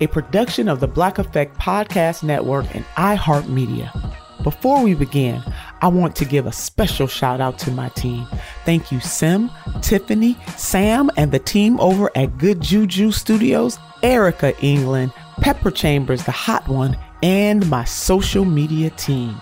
a production of the Black Effect Podcast Network and iHeartMedia. Before we begin, I want to give a special shout out to my team. Thank you, Sim, Tiffany, Sam, and the team over at Good Juju Studios, Erica England, Pepper Chambers, the hot one, and my social media team.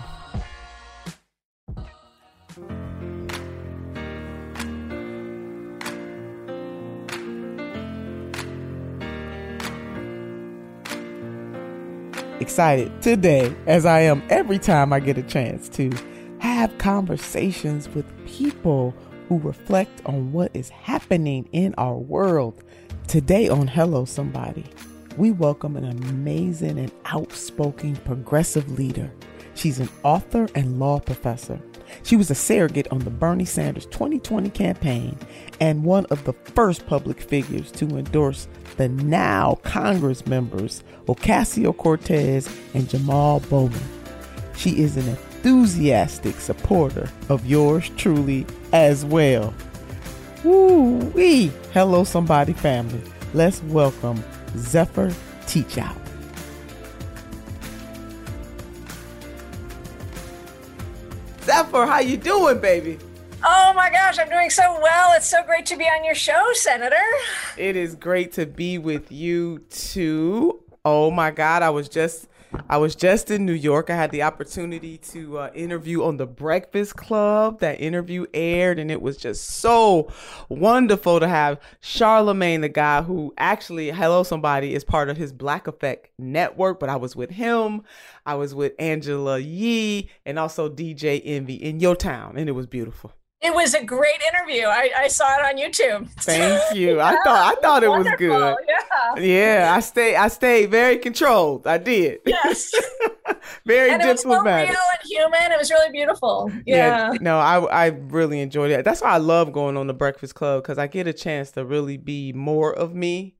Excited today, as I am every time I get a chance to have conversations with people who reflect on what is happening in our world. Today on Hello Somebody, we welcome an amazing and outspoken progressive leader. She's an author and law professor. She was a surrogate on the Bernie Sanders 2020 campaign and one of the first public figures to endorse the now Congress members Ocasio Cortez and Jamal Bowman. She is an enthusiastic supporter of yours truly as well. Woo wee! Hello, somebody family. Let's welcome Zephyr Teachout. Zephyr, how you doing, baby? Oh my gosh, I'm doing so well. It's so great to be on your show, Senator. It is great to be with you too. Oh my God, I was just I was just in New York. I had the opportunity to uh, interview on the Breakfast Club. That interview aired, and it was just so wonderful to have Charlemagne, the guy who actually, hello, somebody, is part of his Black Effect network. But I was with him. I was with Angela Yee and also DJ Envy in your town, and it was beautiful. It was a great interview. I, I saw it on YouTube. Thank you. I thought I thought it was good. Yeah. Yeah. I stayed I stayed very controlled. I did. Yes. very and diplomatic. It was real and human. It was really beautiful. Yeah. yeah. No, I I really enjoyed it. That's why I love going on the Breakfast Club because I get a chance to really be more of me.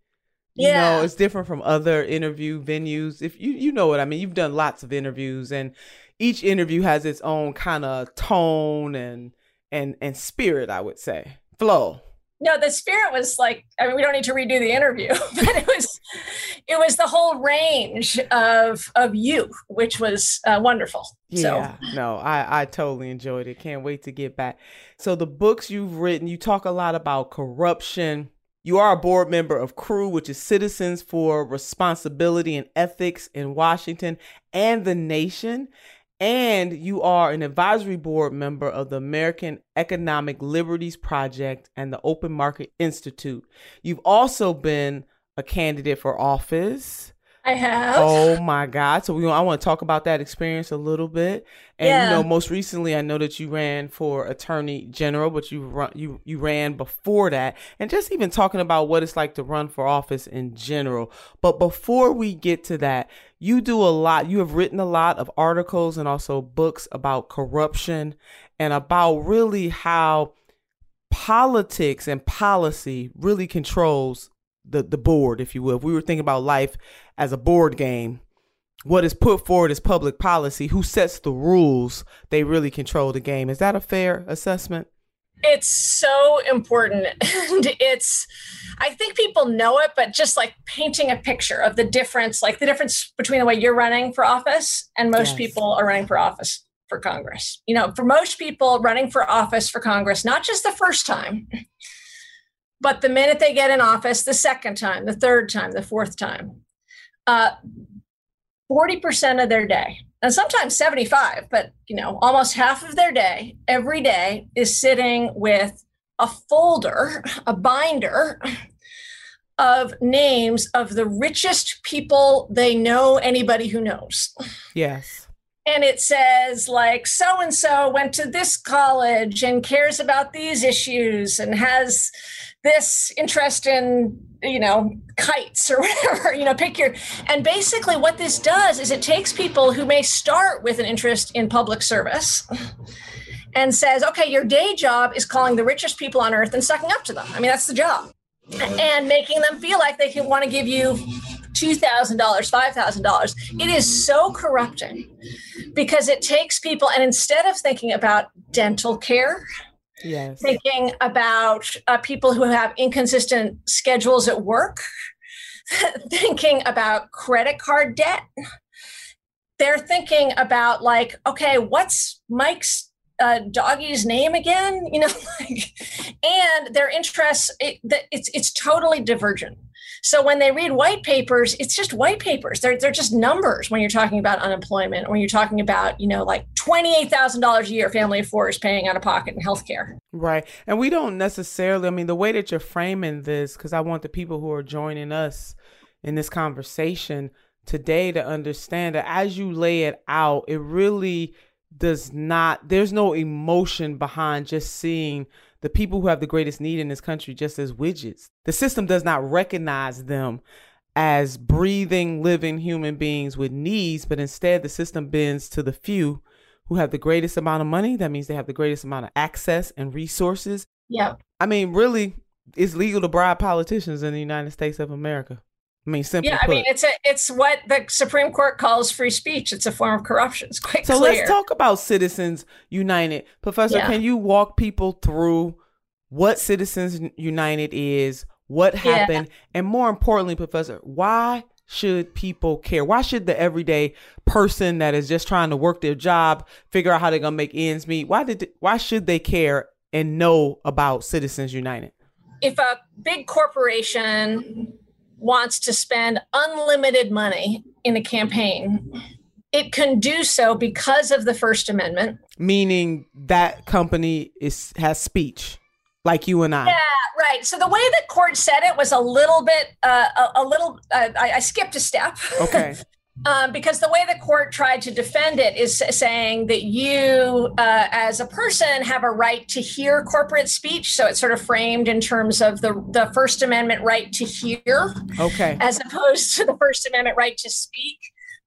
You yeah. know, it's different from other interview venues. If you you know what I mean, you've done lots of interviews and each interview has its own kind of tone and and and spirit, I would say. Flow. No, the spirit was like I mean we don't need to redo the interview, but it was it was the whole range of of you, which was uh, wonderful. Yeah, so. no, I I totally enjoyed it. Can't wait to get back. So the books you've written, you talk a lot about corruption. You are a board member of CREW, which is Citizens for Responsibility and Ethics in Washington and the Nation. And you are an advisory board member of the American Economic Liberties Project and the Open Market Institute. You've also been a candidate for office. I have. Oh my God! So we, I want to talk about that experience a little bit. And Yeah. you know, most recently, I know that you ran for attorney general, but you run, you you ran before that, and just even talking about what it's like to run for office in general. But before we get to that, you do a lot. You have written a lot of articles and also books about corruption and about really how politics and policy really controls the the board, if you will. If we were thinking about life as a board game, what is put forward as public policy, who sets the rules, they really control the game. Is that a fair assessment? It's so important. And it's, I think people know it, but just like painting a picture of the difference, like the difference between the way you're running for office and most Yes. people are running for office for Congress. You know, for most people running for office for Congress, not just the first time, but the minute they get in office, the second time, the third time, the fourth time, uh, 40% of their day, and sometimes 75, but you know, almost half of their day, every day, is sitting with a folder, a binder of names of the richest people they know, anybody who knows Yes. and it says like so and so went to this college and cares about these issues and has this interest in you know kites or whatever you know pick your and basically what this does is it takes people who may start with an interest in public service and says okay your day job is calling the richest people on earth and sucking up to them. I mean that's the job. And making them feel like they can want to give you $2,000, $5,000. It is so corrupting because it takes people, and instead of thinking about dental care, Yes. thinking about uh, people who have inconsistent schedules at work, thinking about credit card debt, they're thinking about, like, okay, what's Mike's uh, doggy's name again? You know, like, and their interests, it, it's, it's totally divergent. So when they read white papers, it's just white papers. They're, they're just numbers when you're talking about unemployment, when you're talking about, you know, like $28,000 a year family of four is paying out of pocket in healthcare. Right. And we don't necessarily, I mean, the way that you're framing this, because I want the people who are joining us in this conversation today to understand that as you lay it out, it really does not, there's no emotion behind just seeing the people who have the greatest need in this country just as widgets. The system does not recognize them as breathing, living human beings with needs, but instead the system bends to the few who have the greatest amount of money. That means they have the greatest amount of access and resources. Yeah. I mean, really, it's legal to bribe politicians in the United States of America. I mean, simply Yeah, I put. mean it's a it's what the Supreme Court calls free speech. It's a form of corruption. It's quite so clear. let's talk about Citizens United. Professor, Yeah. can you walk people through what Citizens United is, what Yeah. happened, and more importantly, Professor, why should people care? Why should the everyday person that is just trying to work their job figure out how they're gonna make ends meet? Why did why should they care and know about Citizens United? if a big corporation wants to spend unlimited money in a campaign, it can do so because of the First Amendment. Meaning that company is has speech, like you and I. Yeah, right. So the way that court said it was a little bit, uh, a, a little. Uh, I, I skipped a step. Okay. um, because the way the court tried to defend it is saying that you, uh, as a person, have a right to hear corporate speech. So it's sort of framed in terms of the the First Amendment right to hear, Okay. as opposed to the First Amendment right to speak.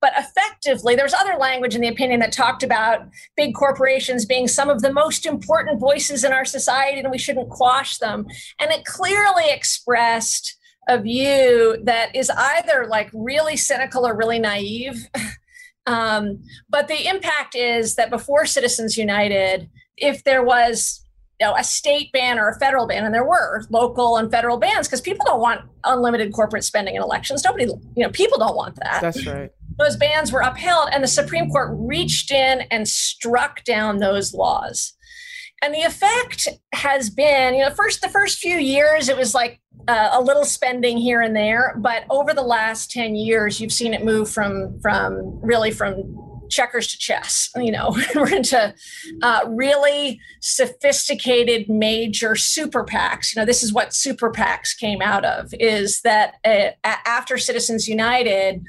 But effectively, there's other language in the opinion that talked about big corporations being some of the most important voices in our society, and we shouldn't quash them. And it clearly expressed a view that is either like really cynical or really naive. Um, but the impact is that before Citizens United, if there was you know, a state ban or a federal ban, and there were local and federal bans, because people don't want unlimited corporate spending in elections. Nobody, you know, people don't want that That's right. those bans were upheld and the supreme court reached in and struck down those laws and the effect has been you know first the first few years it was like uh, a little spending here and there but over the last 10 years you've seen it move from from really from checkers to chess. You know, we're into uh, really sophisticated major super PACs. You know, this is what super PACs came out of. Is that uh, after Citizens United.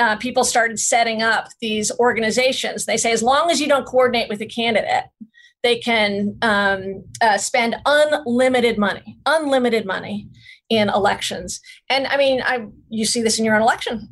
Uh, people started setting up these organizations. They say, as long as you don't coordinate with a candidate, they can um, uh, spend unlimited money, unlimited money in elections. And I mean, I you see this in your own election.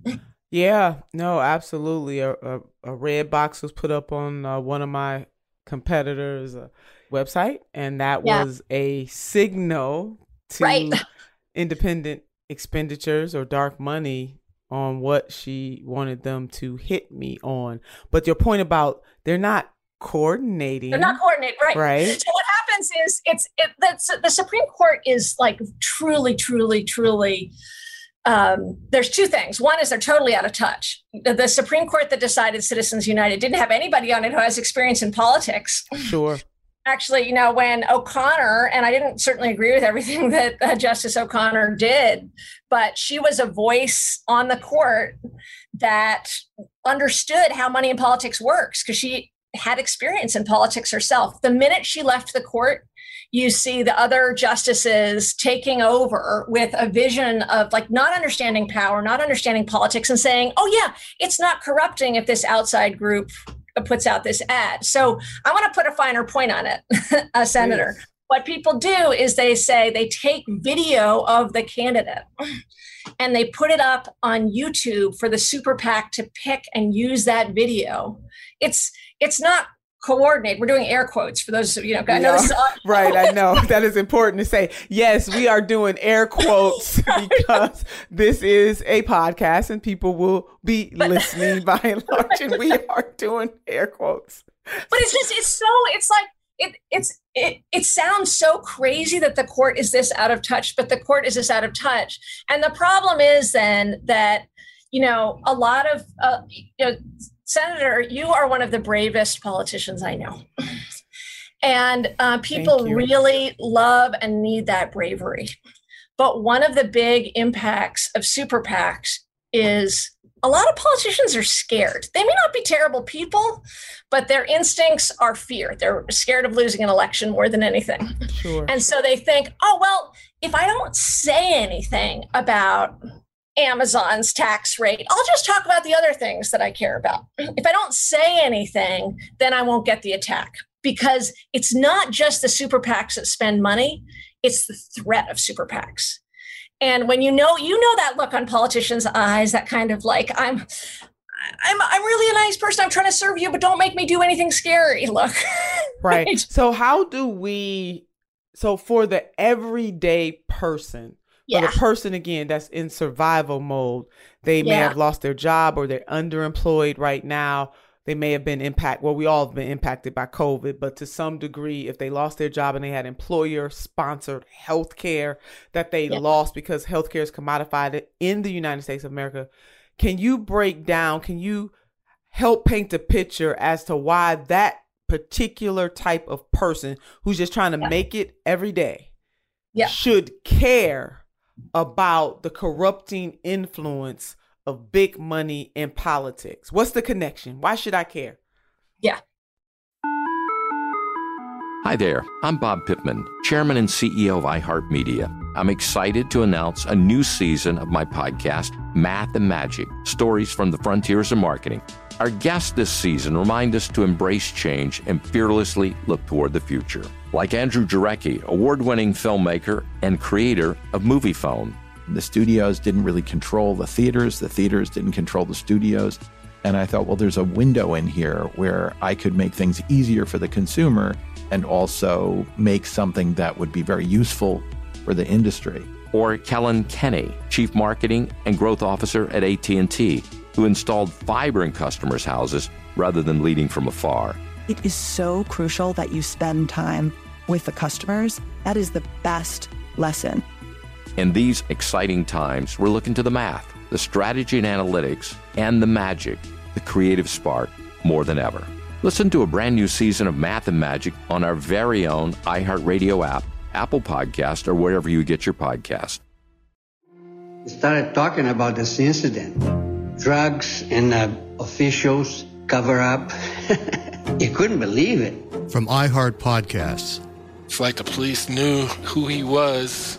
Yeah, no, absolutely. A, a, a red box was put up on uh, one of my competitors' uh, website, and that yeah. was a signal to right. independent expenditures or dark money on what she wanted them to hit me on. But your point about they're not coordinating. They're not coordinating, right? Right. So what happens is it's it, that's the Supreme Court is like truly, truly, truly. Um, there's two things. One is they're totally out of touch. The, the Supreme Court that decided Citizens United didn't have anybody on it who has experience in politics. Sure. Actually, you know, when O'Connor, and I didn't certainly agree with everything that uh, Justice O'Connor did, but she was a voice on the court that understood how money in politics works because she had experience in politics herself. The minute she left the court, you see the other justices taking over with a vision of like not understanding power, not understanding politics, and saying, oh, yeah, it's not corrupting if this outside group puts out this ad. So I want to put a finer point on it, a uh, senator. Yes. What people do is they say they take video of the candidate and they put it up on YouTube for the super PAC to pick and use that video. It's it's not coordinate. We're doing air quotes for those you know. I know right, I know that is important to say. Yes, we are doing air quotes because this is a podcast and people will be but, listening by and large, and we are doing air quotes. But it's just it's so it's like it it's it it sounds so crazy that the court is this out of touch, but the court is this out of touch, and the problem is then that you know a lot of uh, you know Senator, you are one of the bravest politicians I know. And uh, people really love and need that bravery. But one of the big impacts of super PACs is a lot of politicians are scared. They may not be terrible people, but their instincts are fear. They're scared of losing an election more than anything. Sure. And so they think, oh, well, if I don't say anything about Amazon's tax rate. I'll just talk about the other things that I care about. If I don't say anything, then I won't get the attack because it's not just the super PACs that spend money, it's the threat of super PACs. And when you know, you know that look on politicians' eyes, that kind of like, I'm I'm I'm really a nice person. I'm trying to serve you, but don't make me do anything scary. Look. right. So how do we so for the everyday person, yeah. But a person again that's in survival mode, they may yeah. have lost their job or they're underemployed right now. They may have been impacted. Well, we all have been impacted by COVID, but to some degree, if they lost their job and they had employer sponsored health care that they yeah. lost because healthcare is commodified in the United States of America, can you break down, can you help paint a picture as to why that particular type of person who's just trying to make it every day yeah. should care about the corrupting influence of big money in politics. What's the connection? Why should I care? Yeah. Hi there, I'm Bob Pittman, Chairman and CEO of iHeartMedia. I'm excited to announce a new season of my podcast, Math and Magic Stories from the Frontiers of Marketing. Our guests this season remind us to embrace change and fearlessly look toward the future. Like Andrew Jarecki, award winning filmmaker and creator of Moviefone. The studios didn't really control the theaters, the theaters didn't control the studios. And I thought, well, there's a window in here where I could make things easier for the consumer and also make something that would be very useful for the industry. Or Kellyn Kenny, Chief Marketing and Growth Officer at AT&T who installed fiber in customers' houses rather than leading from afar. It is so crucial that you spend time with the customers. That is the best lesson. In these exciting times, we're looking to the math, the strategy and analytics, and the magic, the creative spark, more than ever. Listen to a brand new season of Math and Magic on our very own iHeartRadio app, Apple Podcast, or wherever you get your podcast. We started talking about this incident drugs and uh, officials cover up. you couldn't believe it. From iHeart Podcasts. It's like the police knew who he was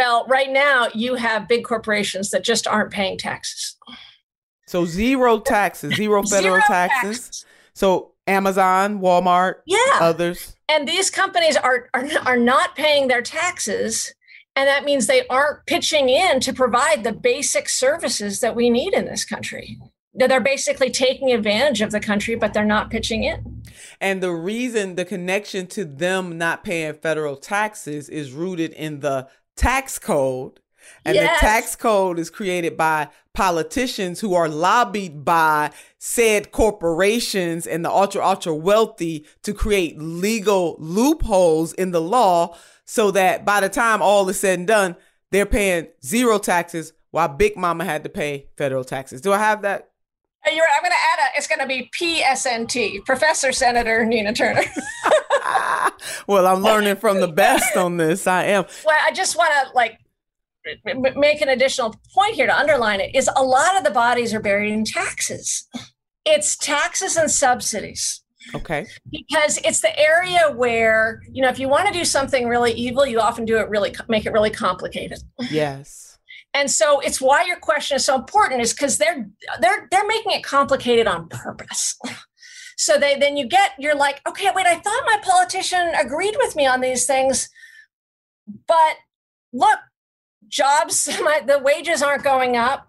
Well, right now you have big corporations that just aren't paying taxes. So zero taxes, zero federal zero taxes. taxes. So Amazon, Walmart, yeah, others. And these companies are, are are not paying their taxes and that means they aren't pitching in to provide the basic services that we need in this country. They're basically taking advantage of the country, but they're not pitching in. And the reason, the connection to them not paying federal taxes is rooted in the tax code. And yes. the tax code is created by politicians who are lobbied by said corporations and the ultra, ultra wealthy to create legal loopholes in the law so that by the time all is said and done, they're paying zero taxes while Big Mama had to pay federal taxes. Do I have that? You're, I'm going to add a, it's going to be PSNT, Professor Senator Nina Turner. well, I'm learning from the best on this. I am. Well, I just want to like make an additional point here to underline it is a lot of the bodies are buried in taxes. It's taxes and subsidies. Okay. Because it's the area where, you know, if you want to do something really evil, you often do it really, make it really complicated. Yes. And so it's why your question is so important is because they're they're they're making it complicated on purpose. So they then you get you're like, okay, wait, I thought my politician agreed with me on these things, but look, jobs, my, the wages aren't going up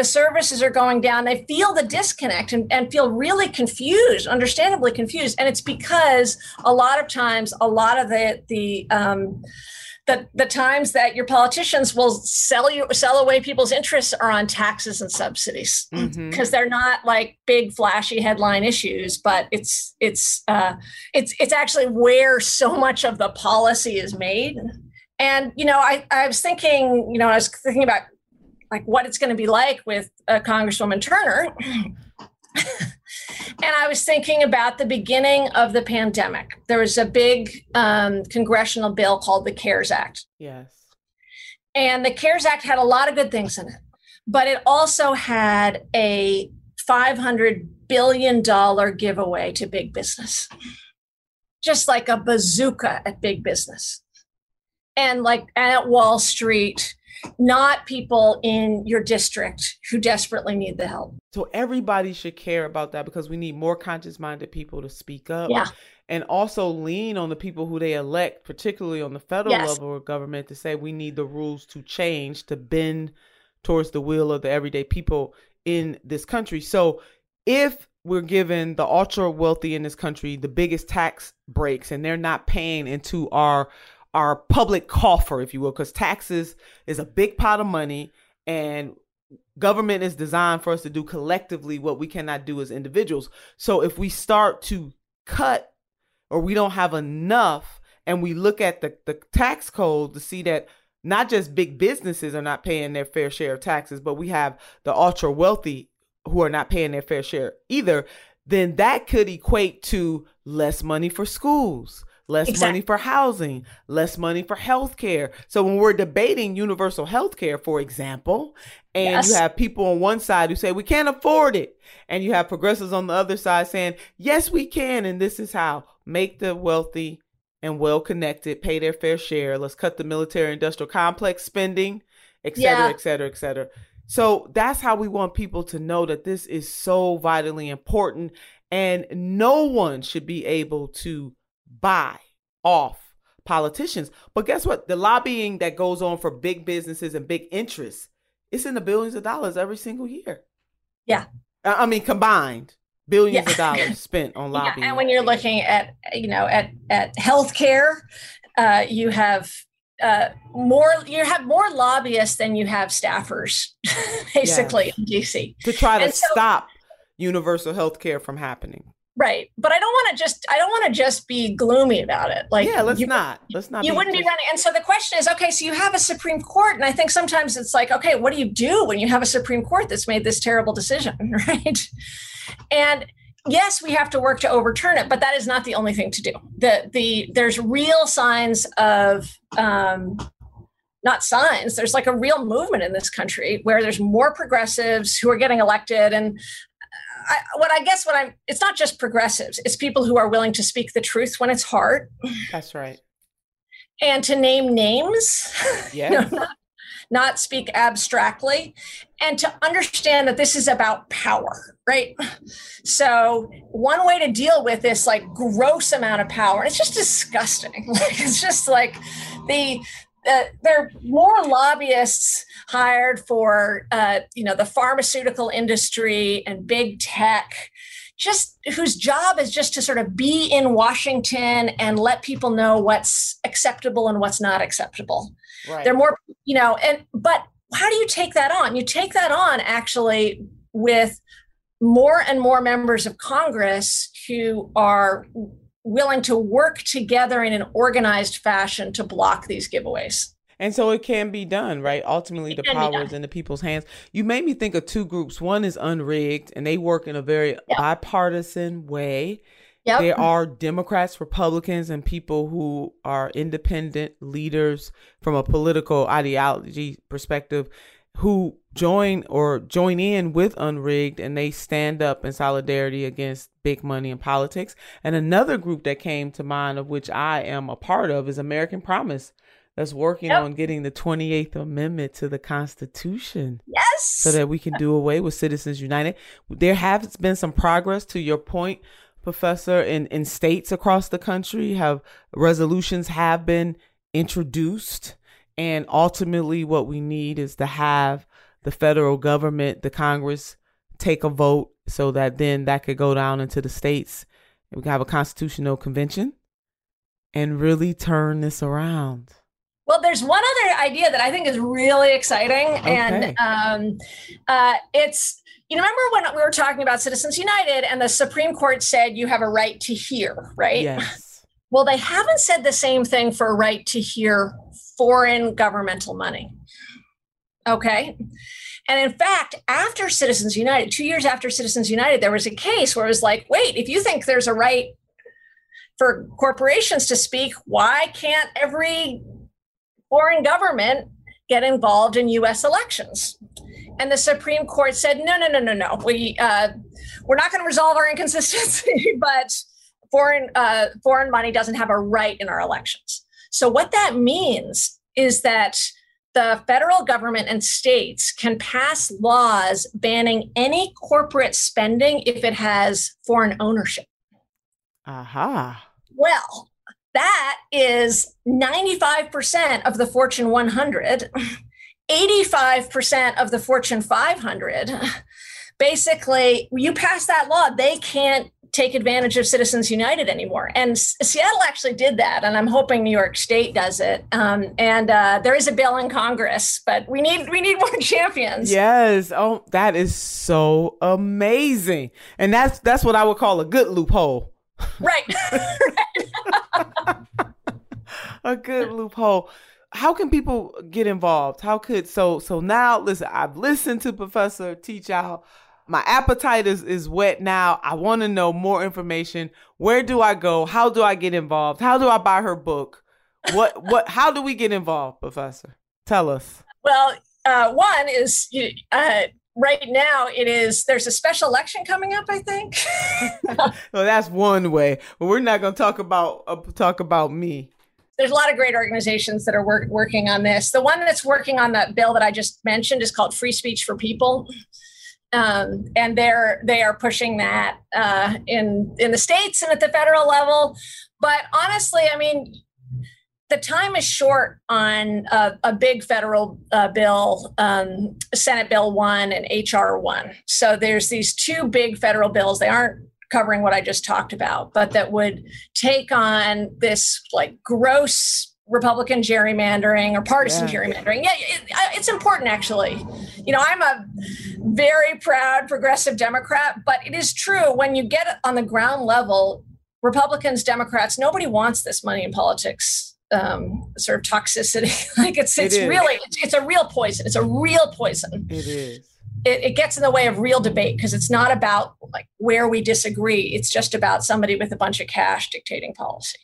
the services are going down they feel the disconnect and, and feel really confused understandably confused and it's because a lot of times a lot of the the um, the, the times that your politicians will sell you sell away people's interests are on taxes and subsidies because mm-hmm. they're not like big flashy headline issues but it's it's uh, it's it's actually where so much of the policy is made and you know I, I was thinking you know i was thinking about like what it's going to be like with uh, Congresswoman Turner. And I was thinking about the beginning of the pandemic. There was a big um, congressional bill called the CARES Act. Yes. And the CARES Act had a lot of good things in it, but it also had a $500 billion giveaway to big business, just like a bazooka at big business. And like at Wall Street, not people in your district who desperately need the help. So everybody should care about that because we need more conscious minded people to speak up. Yeah. And also lean on the people who they elect, particularly on the federal yes. level of government, to say we need the rules to change to bend towards the will of the everyday people in this country. So if we're giving the ultra wealthy in this country the biggest tax breaks and they're not paying into our our public coffer if you will because taxes is a big pot of money and government is designed for us to do collectively what we cannot do as individuals. So if we start to cut or we don't have enough and we look at the, the tax code to see that not just big businesses are not paying their fair share of taxes but we have the ultra wealthy who are not paying their fair share either, then that could equate to less money for schools, less exactly. money for housing, less money for health care. So when we're debating universal health care, for example, and yes. you have people on one side who say we can't afford it, and you have progressives on the other side saying, yes, we can, and this is how make the wealthy and well connected pay their fair share. Let's cut the military industrial complex spending, et cetera, yeah. et cetera, et cetera. So that's how we want people to know that this is so vitally important and no one should be able to buy off politicians. But guess what? The lobbying that goes on for big businesses and big interests, it's in the billions of dollars every single year. Yeah. I mean combined billions yeah. of dollars spent on lobbying. Yeah. And when you're looking at you know at at healthcare, uh, you have uh, more you have more lobbyists than you have staffers basically yes. in DC to try to so, stop universal health care from happening. Right. But I don't want to just I don't want to just be gloomy about it. Like Yeah, let's you, not. Let's not You wouldn't just... be running. And so the question is, okay, so you have a Supreme Court and I think sometimes it's like, okay, what do you do when you have a Supreme Court that's made this terrible decision, right? And yes, we have to work to overturn it, but that is not the only thing to do. The the there's real signs of um, not signs. There's like a real movement in this country where there's more progressives who are getting elected, and I, what I guess what I'm it's not just progressives. It's people who are willing to speak the truth when it's hard. That's right. And to name names. Yeah. you know, not, not speak abstractly, and to understand that this is about power, right? So, one way to deal with this like gross amount of power, it's just disgusting. Like, it's just like the uh, there are more lobbyists hired for uh, you know the pharmaceutical industry and big tech just whose job is just to sort of be in washington and let people know what's acceptable and what's not acceptable Right. They're more, you know, and but how do you take that on? You take that on actually with more and more members of Congress who are willing to work together in an organized fashion to block these giveaways. And so it can be done, right? Ultimately, the power is in the people's hands. You made me think of two groups. One is unrigged, and they work in a very yep. bipartisan way. Yep. There are Democrats, Republicans, and people who are independent leaders from a political ideology perspective who join or join in with Unrigged and they stand up in solidarity against big money in politics. And another group that came to mind, of which I am a part of, is American Promise that's working yep. on getting the 28th Amendment to the Constitution. Yes. So that we can do away with Citizens United. There has been some progress to your point professor in, in states across the country have resolutions have been introduced and ultimately what we need is to have the federal government the congress take a vote so that then that could go down into the states we can have a constitutional convention and really turn this around well, there's one other idea that I think is really exciting, okay. and um, uh, it's you remember when we were talking about Citizens United and the Supreme Court said you have a right to hear, right? Yes. Well, they haven't said the same thing for a right to hear foreign governmental money. Okay. And in fact, after Citizens United, two years after Citizens United, there was a case where it was like, wait, if you think there's a right for corporations to speak, why can't every foreign government get involved in US elections? and the Supreme Court said, no, no, no, no, no. We uh, we're not going to resolve our inconsistency, but foreign uh, foreign money doesn't have a right in our elections. So what that means is that the federal government and states can pass laws banning any corporate spending if it has foreign ownership. Aha. Well, that is 95% of the Fortune 100 85% of the Fortune 500. basically, you pass that law, they can't take advantage of Citizens United anymore. And S- Seattle actually did that, and I'm hoping New York State does it. Um, and uh, there is a bill in Congress, but we need we need more champions. Yes. Oh, that is so amazing, and that's that's what I would call a good loophole. Right. a good loophole. How can people get involved? How could so so now listen, I've listened to Professor Teachout. My appetite is is wet now. I want to know more information. Where do I go? How do I get involved? How do I buy her book? What what how do we get involved, Professor? Tell us. Well, uh, one is uh, right now it is there's a special election coming up i think well that's one way but we're not going to talk about uh, talk about me there's a lot of great organizations that are work, working on this the one that's working on the bill that i just mentioned is called free speech for people um, and they're they are pushing that uh, in in the states and at the federal level but honestly i mean the time is short on a, a big federal uh, bill, um, Senate Bill 1 and H.R. 1. So there's these two big federal bills. They aren't covering what I just talked about, but that would take on this like gross Republican gerrymandering or partisan yeah. gerrymandering. Yeah, it, it's important actually. You know, I'm a very proud progressive Democrat, but it is true when you get on the ground level, Republicans, Democrats, nobody wants this money in politics um, sort of toxicity. like it's it's it really it's, it's, a real poison. It's a real poison. It is. It, it gets in the way of real debate because it's not about like where we disagree. It's just about somebody with a bunch of cash dictating policy.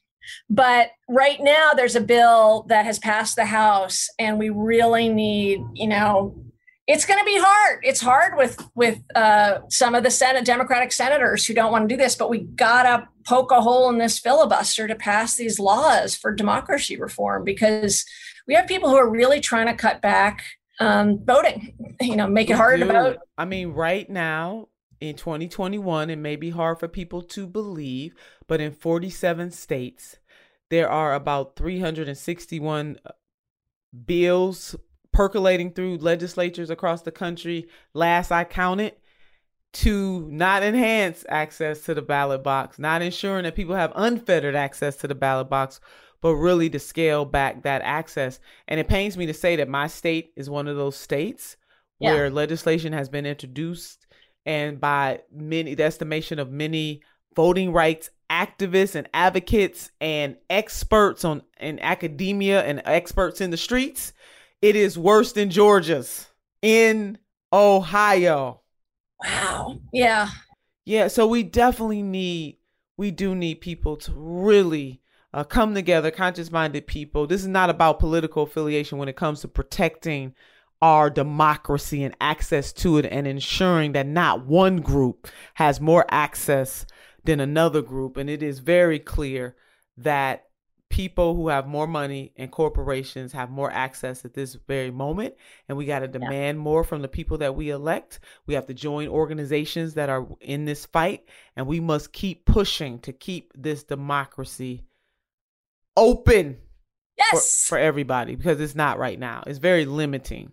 But right now, there's a bill that has passed the House, and we really need, you know, it's going to be hard. It's hard with with uh, some of the Senate Democratic senators who don't want to do this, but we gotta poke a hole in this filibuster to pass these laws for democracy reform because we have people who are really trying to cut back um, voting. You know, make it harder to vote. I mean, right now in 2021, it may be hard for people to believe, but in 47 states, there are about 361 uh, bills percolating through legislatures across the country last I counted to not enhance access to the ballot box, not ensuring that people have unfettered access to the ballot box, but really to scale back that access. And it pains me to say that my state is one of those states yeah. where legislation has been introduced and by many the estimation of many voting rights activists and advocates and experts on in academia and experts in the streets it is worse than Georgia's in Ohio. Wow. Yeah. Yeah. So we definitely need, we do need people to really uh, come together, conscious minded people. This is not about political affiliation when it comes to protecting our democracy and access to it and ensuring that not one group has more access than another group. And it is very clear that people who have more money and corporations have more access at this very moment. And we got to demand yeah. more from the people that we elect. We have to join organizations that are in this fight. And we must keep pushing to keep this democracy open yes. for, for everybody because it's not right now. It's very limiting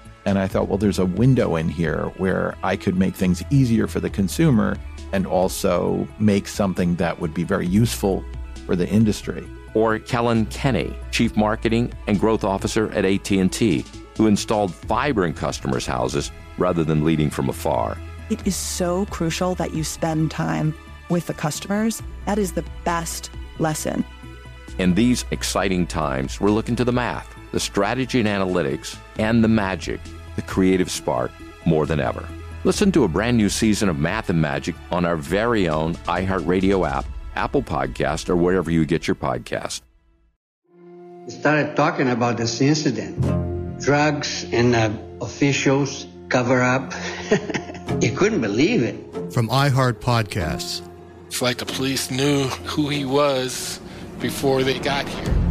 And I thought, well, there's a window in here where I could make things easier for the consumer and also make something that would be very useful for the industry. Or Kellyn Kenny, Chief Marketing and Growth Officer at AT&T, who installed fiber in customers' houses rather than leading from afar. It is so crucial that you spend time with the customers. That is the best lesson. In these exciting times, we're looking to the math, the strategy and analytics, and the magic, the creative spark, more than ever. Listen to a brand new season of Math and Magic on our very own iHeartRadio app, Apple Podcast, or wherever you get your podcast. We Started talking about this incident. Drugs and uh, officials cover up. you couldn't believe it. From iHeart Podcasts. It's like the police knew who he was before they got here.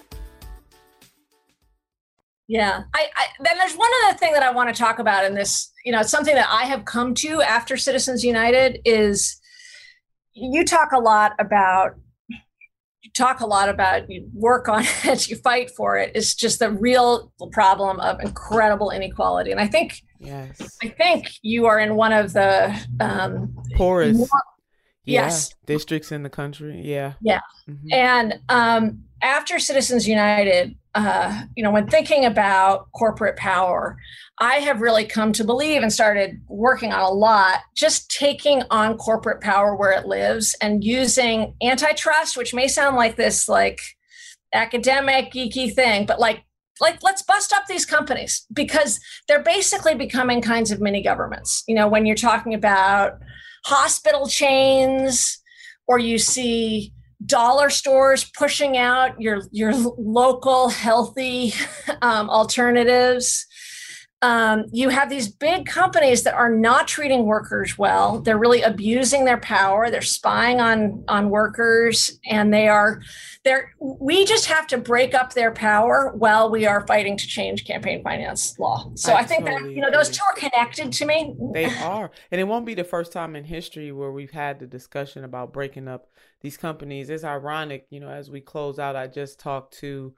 Yeah. I, I, then there's one other thing that I want to talk about in this, you know, something that I have come to after Citizens United is you talk a lot about you talk a lot about you work on it, you fight for it. It's just the real problem of incredible inequality. And I think yes, I think you are in one of the um poorest more- yeah, yes districts in the country. Yeah. yeah. And um, after Citizens United, uh, you know, when thinking about corporate power, I have really come to believe and started working on a lot, just taking on corporate power where it lives and using antitrust, which may sound like this like academic geeky thing, but like like let's bust up these companies because they're basically becoming kinds of mini governments. You know, when you're talking about hospital chains or you see dollar stores pushing out your your local healthy um, alternatives. Um, you have these big companies that are not treating workers well. They're really abusing their power. They're spying on on workers and they are they're we just have to break up their power while we are fighting to change campaign finance law. So i, I think that you know those two are connected to me. They are. And it won't be the first time in history where we've had the discussion about breaking up these companies. It's ironic, you know, as we close out, I just talked to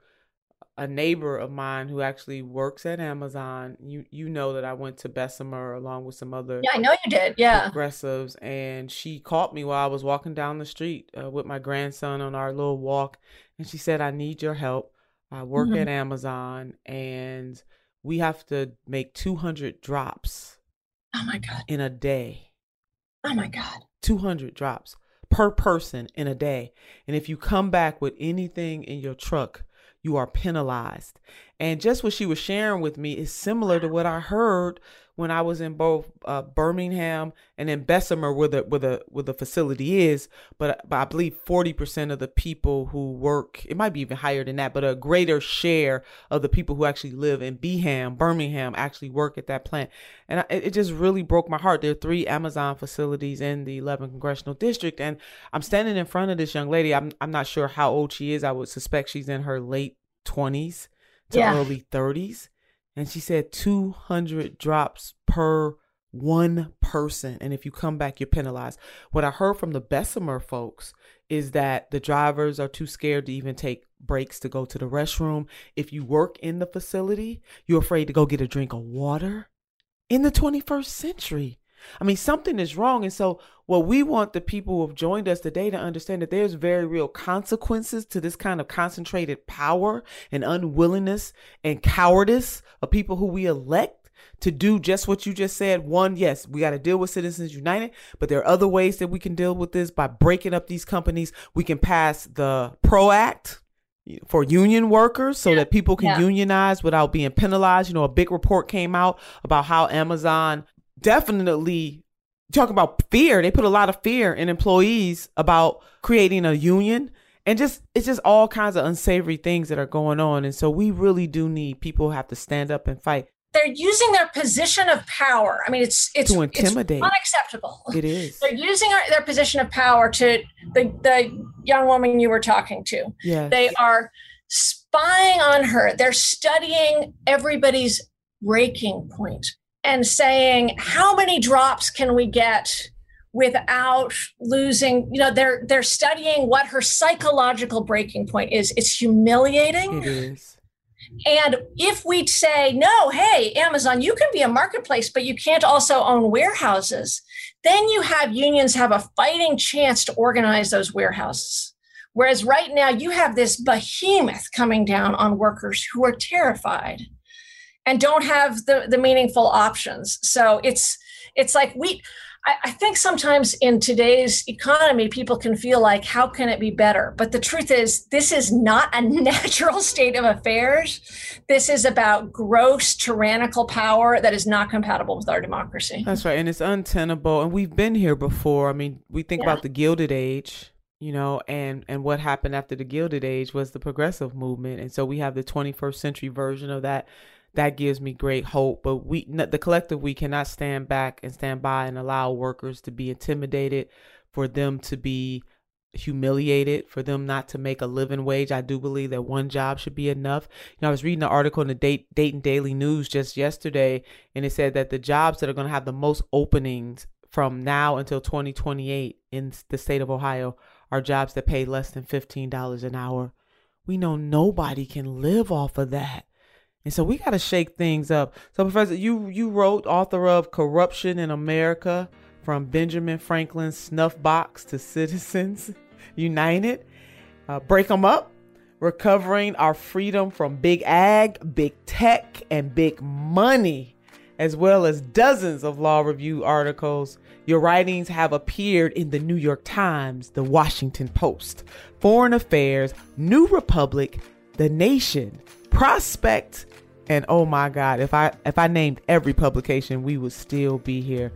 a neighbor of mine who actually works at Amazon. You you know that I went to Bessemer along with some other yeah i know you did yeah progressives and she caught me while I was walking down the street uh, with my grandson on our little walk and she said I need your help. I work Mhm. at Amazon and we have to make 200 drops oh my god in a day. oh my god 200 drops per person in a day. And if you come back with anything in your truck, you are penalized. And just what she was sharing with me is similar to what I heard when I was in both uh, Birmingham and in Bessemer, where the where the where the facility is. But, but I believe forty percent of the people who work, it might be even higher than that, but a greater share of the people who actually live in Beham, Birmingham, actually work at that plant. And I, it just really broke my heart. There are three Amazon facilities in the 11th congressional district, and I'm standing in front of this young lady. I'm I'm not sure how old she is. I would suspect she's in her late 20s to Yeah. early 30s and she said 200 drops per one person and if you come back you're penalized. What i heard from the bessemer folks is that the drivers are too scared to even take breaks to go to the restroom. If you work in the facility you're afraid to go get a drink of water. In the 21st century I mean, something is wrong. And so, what we want the people who have joined us today to understand that there's very real consequences to this kind of concentrated power and unwillingness and cowardice of people who we elect to do just what you just said. One, yes, we got to deal with Citizens United, but there are other ways that we can deal with this by breaking up these companies. We can pass the PRO Act for union workers so that people can Yeah. unionize without being penalized. You know, a big report came out about how Amazon definitely talk about fear. They put a lot of fear in employees about creating a union and just it's just all kinds of unsavory things that are going on. And so we really do need people who have to stand up and fight. They're using their position of power. I mean, it's it's To it's unacceptable. It is. They're using their position of power to the the young woman you were talking to. Yes. They are spying on her. They're studying everybody's breaking point and saying how many drops can we get without losing you know they're they're studying what her psychological breaking point is it's humiliating It is. and if we say, no, hey, Amazon, you can be a marketplace, but you can't also own warehouses, then you have unions have a fighting chance to organize those warehouses. Whereas right now, you have this behemoth coming down on workers who are terrified and don't have the, the meaningful options. So it's it's like we I, I think sometimes in today's economy, people can feel like, how can it be better? But the truth is, this is not a natural state of affairs. This is about gross tyrannical power that is not compatible with our democracy. That's right. And it's untenable. And we've been here before. I mean, we think Yeah. about the Gilded Age, you know, and, and what happened after the Gilded Age was the progressive movement. And so we have the 21st century version of that. That gives me great hope. But we, the collective, we cannot stand back and stand by and allow workers to be intimidated, for them to be humiliated, for them not to make a living wage. I do believe that one job should be enough. You know, I was reading an article in the Dayton Daily News just yesterday, and it said that the jobs that are going to have the most openings from now until 2028 in the state of Ohio are jobs that pay less than $15 an hour. We know nobody can live off of that. And so we got to shake things up. So professor, you you wrote author of Corruption in America from Benjamin Franklin's snuff box to Citizens United. Uh, break them up. Recovering our freedom from big ag, big tech, and big money, as well as dozens of law review articles. Your writings have appeared in the New York Times, the Washington Post, Foreign Affairs, New Republic, The Nation, Prospect, and oh my God, if I if I named every publication, we would still be here.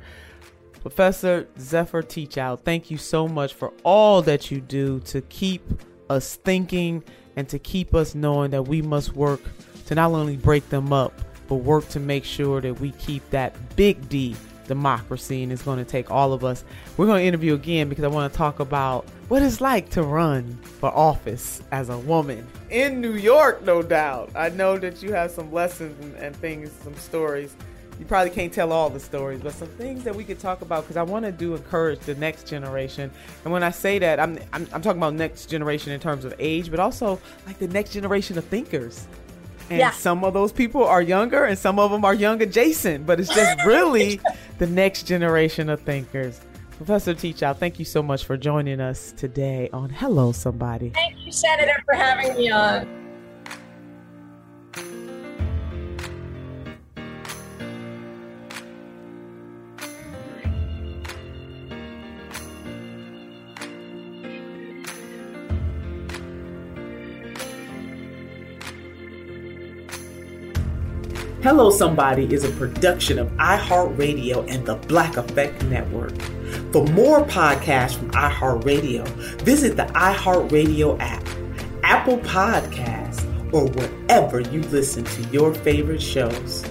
Professor Zephyr Teachout, thank you so much for all that you do to keep us thinking and to keep us knowing that we must work to not only break them up, but work to make sure that we keep that big D democracy. And it's going to take all of us. We're going to interview again because I want to talk about what it's like to run for office as a woman in New York, no doubt. I know that you have some lessons and, and things, some stories you probably can't tell all the stories, but some things that we could talk about because I want to do encourage the next generation. And when I say that, I'm, I'm I'm talking about next generation in terms of age, but also like the next generation of thinkers. And Yeah. some of those people are younger, and some of them are young adjacent. But it's just really the next generation of thinkers. Professor Teachout, thank you so much for joining us today on Hello Somebody. Thank you, Senator, for having me on. Hello Somebody is a production of iHeartRadio and the Black Effect Network. For more podcasts from iHeartRadio, visit the iHeartRadio app, Apple Podcasts, or wherever you listen to your favorite shows.